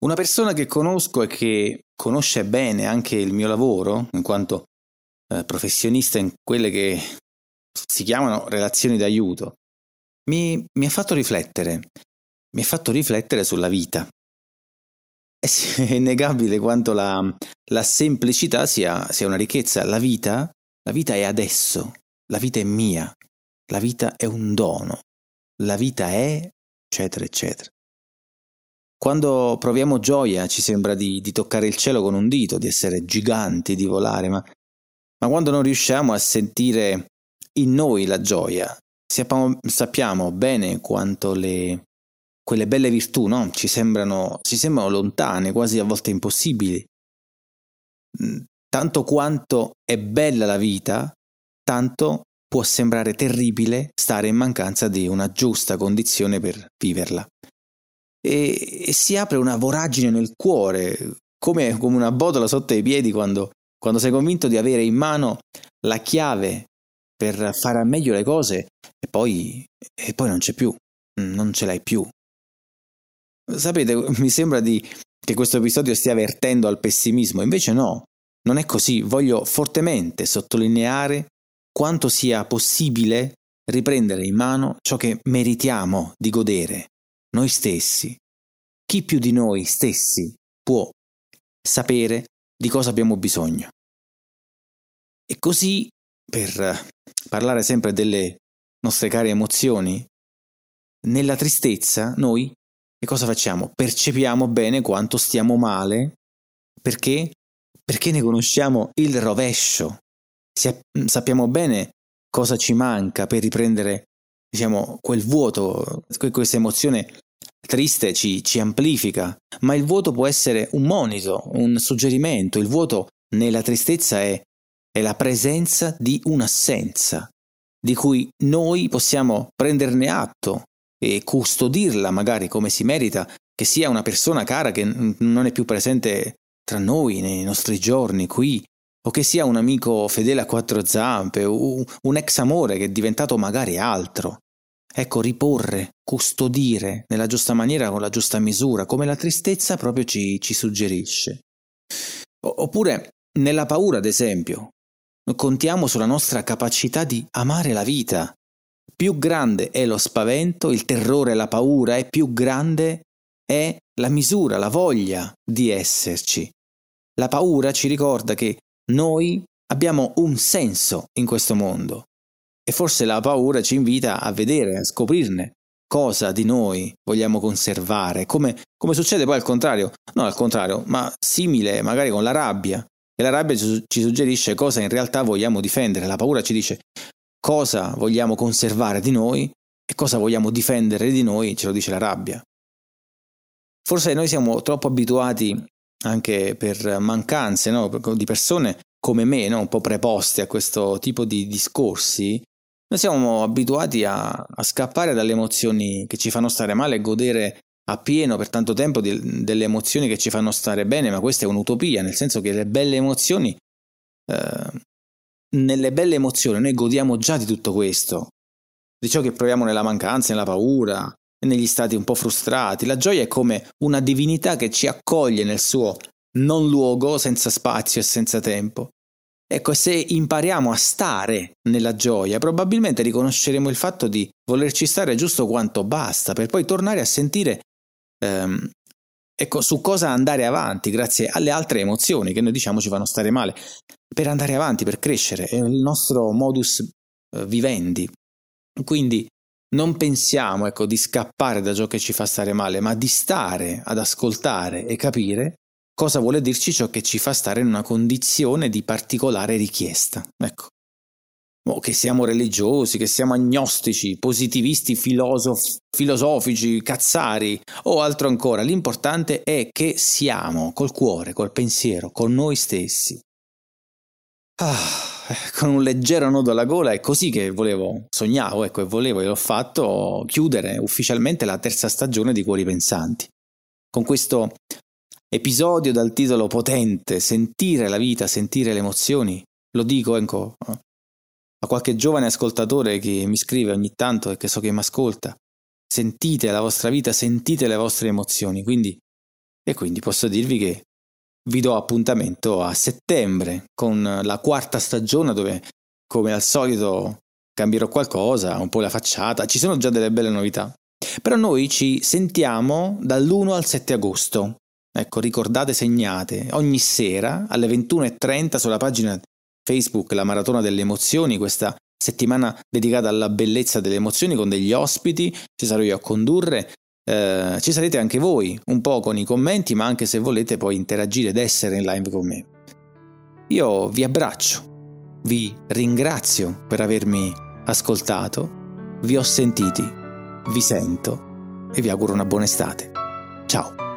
Una persona che conosco e che conosce bene anche il mio lavoro, in quanto eh, professionista in quelle che si chiamano relazioni d'aiuto, mi, mi ha fatto riflettere, mi ha fatto riflettere sulla vita. È innegabile quanto la, la semplicità sia, sia una ricchezza. La vita, la vita è adesso, la vita è mia, la vita è un dono, la vita è, eccetera, eccetera. Quando proviamo gioia ci sembra di, di toccare il cielo con un dito, di essere giganti, di volare, ma, ma quando non riusciamo a sentire in noi la gioia, sappiamo, sappiamo bene quanto le, quelle belle virtù no? ci, sembrano, ci sembrano lontane, quasi a volte impossibili. Mm, tanto quanto è bella la vita, tanto può sembrare terribile stare in mancanza di una giusta condizione per viverla. E, e si apre una voragine nel cuore, come, come, una botola sotto i piedi quando, quando sei convinto di avere in mano la chiave per fare al meglio le cose e poi, e poi non c'è più, non ce l'hai più. Sapete, mi sembra di, che questo episodio stia vertendo al pessimismo, invece no, non è così. Voglio fortemente sottolineare quanto sia possibile riprendere in mano ciò che meritiamo di godere, noi stessi. Chi più di noi stessi può sapere di cosa abbiamo bisogno? E così, per parlare sempre delle nostre care emozioni, nella tristezza noi che cosa facciamo? Percepiamo bene quanto stiamo male perché? Perché ne conosciamo il rovescio. Sappiamo bene cosa ci manca per riprendere, diciamo, quel vuoto, questa emozione triste ci, ci amplifica, ma il vuoto può essere un monito, un suggerimento. Il vuoto nella tristezza è, è la presenza di un'assenza, di cui noi possiamo prenderne atto e custodirla magari come si merita, che sia una persona cara che non è più presente tra noi nei nostri giorni qui, o che sia un amico fedele a quattro zampe, un ex amore che è diventato magari altro. Ecco, riporre, custodire nella giusta maniera, con la giusta misura, come la tristezza proprio ci, ci suggerisce. Oppure nella paura, ad esempio, contiamo sulla nostra capacità di amare la vita, più grande è lo spavento, il terrore, la paura, e più grande è la misura, la voglia di esserci. La paura ci ricorda che noi abbiamo un senso in questo mondo e forse la paura ci invita a vedere, a scoprirne cosa di noi vogliamo conservare, come, come succede poi al contrario, no al contrario, ma simile magari con la rabbia. E la rabbia ci suggerisce cosa in realtà vogliamo difendere, la paura ci dice cosa vogliamo conservare di noi e cosa vogliamo difendere di noi, ce lo dice la rabbia. Forse noi siamo troppo abituati anche per mancanze no? di persone come me, no? un po' preposte a questo tipo di discorsi, noi siamo abituati a, a, scappare dalle emozioni che ci fanno stare male e godere appieno per tanto tempo di, delle emozioni che ci fanno stare bene, ma questa è un'utopia, nel senso che le belle emozioni eh, nelle belle emozioni noi godiamo già di tutto questo, di ciò che proviamo nella mancanza, nella paura negli stati un po' frustrati. La gioia è come una divinità che ci accoglie nel suo non luogo, senza spazio e senza tempo. Ecco, se impariamo a stare nella gioia, probabilmente riconosceremo il fatto di volerci stare giusto quanto basta, per poi tornare a sentire ehm, ecco, su cosa andare avanti grazie alle altre emozioni che noi diciamo ci fanno stare male per andare avanti, per crescere, è il nostro modus eh, vivendi. Quindi non pensiamo ecco, di scappare da ciò che ci fa stare male, ma di stare ad ascoltare e capire cosa vuole dirci ciò che ci fa stare in una condizione di particolare richiesta. Ecco. O che siamo religiosi, che siamo agnostici, positivisti, filosof- filosofici, cazzari o altro ancora, l'importante è che siamo col cuore, col pensiero, con noi stessi. Ah, con un leggero nodo alla gola è così che volevo, sognavo, ecco, e volevo e ho fatto chiudere ufficialmente la terza stagione di Cuori Pensanti. Con questo episodio dal titolo potente, sentire la vita, sentire le emozioni, lo dico ecco, a qualche giovane ascoltatore che mi scrive ogni tanto e che so che mi ascolta, sentite la vostra vita, sentite le vostre emozioni, quindi E quindi posso dirvi che vi do appuntamento a settembre con la quarta stagione dove, come al solito, cambierò qualcosa, un po' la facciata, ci sono già delle belle novità. Però noi ci sentiamo dall'1 al 7 agosto. Ecco, ricordate, segnate, ogni sera alle 21.30 sulla pagina Facebook La Maratona delle Emozioni, questa settimana dedicata alla bellezza delle emozioni con degli ospiti, ci sarò io a condurre, eh, ci sarete anche voi, un po' con i commenti, ma anche se volete poi interagire ed essere in live con me. Io vi abbraccio, vi ringrazio per avermi ascoltato, vi ho sentiti, vi sento e vi auguro una buona estate. Ciao!